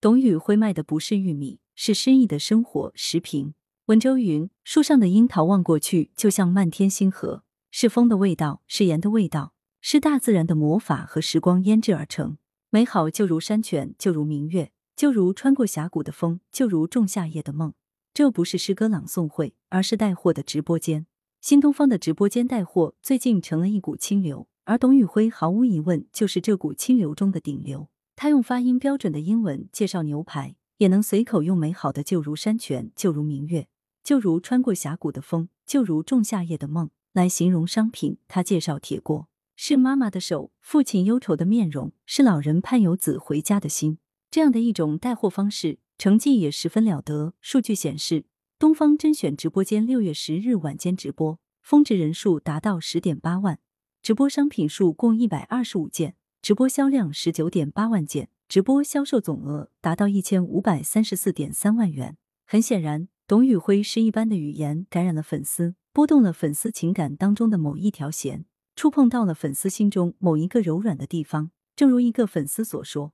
董宇辉卖的不是玉米，是诗意的生活食品。文州云：树上的樱桃望过去，就像漫天星河，是风的味道，是盐的味道，是大自然的魔法和时光腌制而成。美好就如山泉，就如明月，就如穿过峡谷的风，就如仲夏夜的梦。这不是诗歌朗诵会，而是带货的直播间。新东方的直播间带货最近成了一股清流，而董宇辉毫无疑问就是这股清流中的顶流。他用发音标准的英文介绍牛排，也能随口用美好的就如山泉，就如明月。就如穿过峡谷的风，就如仲夏夜的梦，来形容商品。他介绍铁锅是妈妈的手，父亲忧愁的面容，是老人盼游子回家的心。这样的一种带货方式，成绩也十分了得。数据显示，东方甄选直播间六月十日晚间直播峰值人数达到十点八万，直播商品数共一百二十五件，直播销量十九点八万件，直播销售总额达到一千五百三十四点三万元。很显然。董宇辉诗一般的语言感染了粉丝，拨动了粉丝情感当中的某一条弦，触碰到了粉丝心中某一个柔软的地方。正如一个粉丝所说：“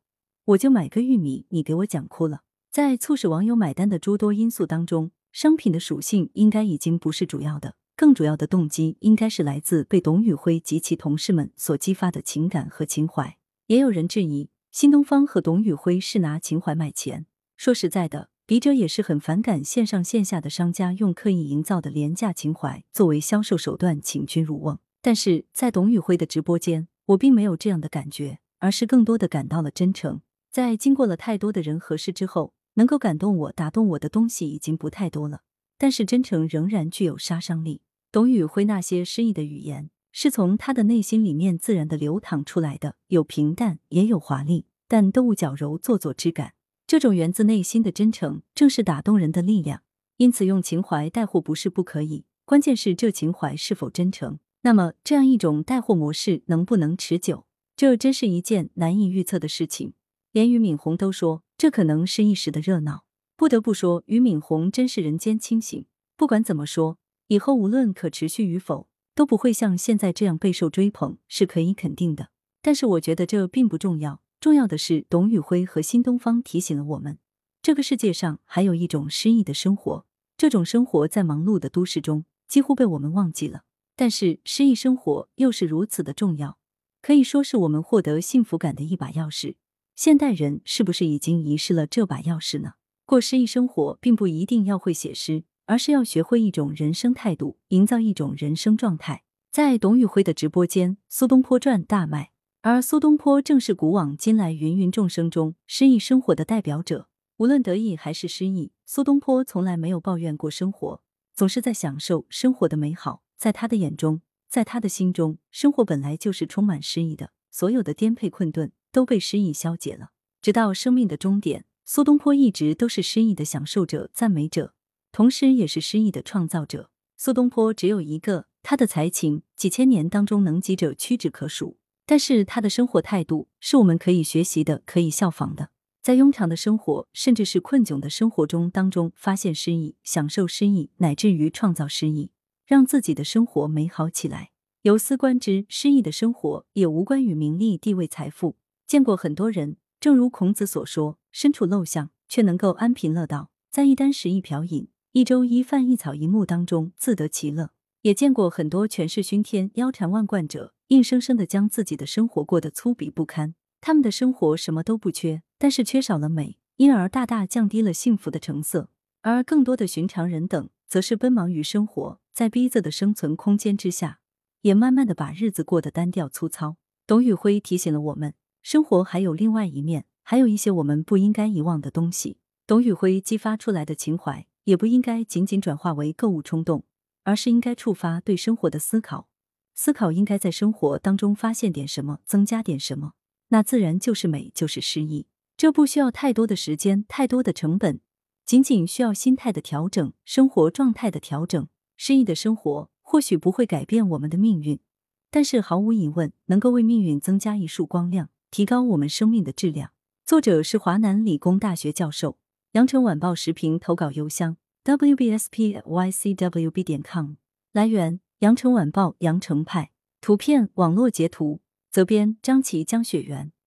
我就买个玉米，你给我讲哭了。”在促使网友买单的诸多因素当中，商品的属性应该已经不是主要的，更主要的动机应该是来自被董宇辉及其同事们所激发的情感和情怀。也有人质疑，新东方和董宇辉是拿情怀卖钱。说实在的。笔者也是很反感线上线下的商家用刻意营造的廉价情怀作为销售手段，请君入瓮。但是在董宇辉的直播间，我并没有这样的感觉，而是更多的感到了真诚。在经过了太多的人和事之后，能够感动我、打动我的东西已经不太多了，但是真诚仍然具有杀伤力。董宇辉那些诗意的语言，是从他的内心里面自然的流淌出来的，有平淡，也有华丽，但都无矫揉做作之感。这种源自内心的真诚，正是打动人的力量。因此，用情怀带货不是不可以，关键是这情怀是否真诚。那么，这样一种带货模式能不能持久，这真是一件难以预测的事情。连俞敏洪都说，这可能是一时的热闹。不得不说，俞敏洪真是人间清醒。不管怎么说，以后无论可持续与否，都不会像现在这样备受追捧，是可以肯定的。但是，我觉得这并不重要。重要的是，董宇辉和新东方提醒了我们，这个世界上还有一种诗意的生活。这种生活在忙碌的都市中几乎被我们忘记了，但是诗意生活又是如此的重要，可以说是我们获得幸福感的一把钥匙。现代人是不是已经遗失了这把钥匙呢？过诗意生活，并不一定要会写诗，而是要学会一种人生态度，营造一种人生状态。在董宇辉的直播间，苏东坡传大卖。而苏东坡正是古往今来芸芸众生中诗意生活的代表者。无论得意还是失意，苏东坡从来没有抱怨过生活，总是在享受生活的美好。在他的眼中，在他的心中，生活本来就是充满诗意的，所有的颠沛困顿都被诗意消解了。直到生命的终点，苏东坡一直都是诗意的享受者、赞美者，同时也是诗意的创造者。苏东坡只有一个，他的才情几千年当中能及者屈指可数。但是他的生活态度是我们可以学习的，可以效仿的。在庸常的生活，甚至是困窘的生活中当中，发现诗意，享受诗意，乃至于创造诗意，让自己的生活美好起来。由思观之，诗意的生活也无关于名利、地位、财富。见过很多人，正如孔子所说：“身处陋巷，却能够安贫乐道，在一箪食、一瓢饮、一粥一饭、一草一木当中自得其乐。”也见过很多权势熏天、腰缠万贯者。硬生生的将自己的生活过得粗鄙不堪，他们的生活什么都不缺，但是缺少了美，因而大大降低了幸福的成色。而更多的寻常人等，则是奔忙于生活，在逼仄的生存空间之下，也慢慢的把日子过得单调粗糙。董宇辉提醒了我们，生活还有另外一面，还有一些我们不应该遗忘的东西。董宇辉激发出来的情怀，也不应该仅仅转化为购物冲动，而是应该触发对生活的思考。思考应该在生活当中发现点什么，增加点什么，那自然就是美，就是诗意。这不需要太多的时间，太多的成本，仅仅需要心态的调整，生活状态的调整。诗意的生活或许不会改变我们的命运，但是毫无疑问能够为命运增加一束光亮，提高我们生命的质量。作者是华南理工大学教授。羊城晚报时评投稿邮箱：wbspycwb 点 com。来源。羊城晚报羊城派图片网络截图，责编张琪江雪源。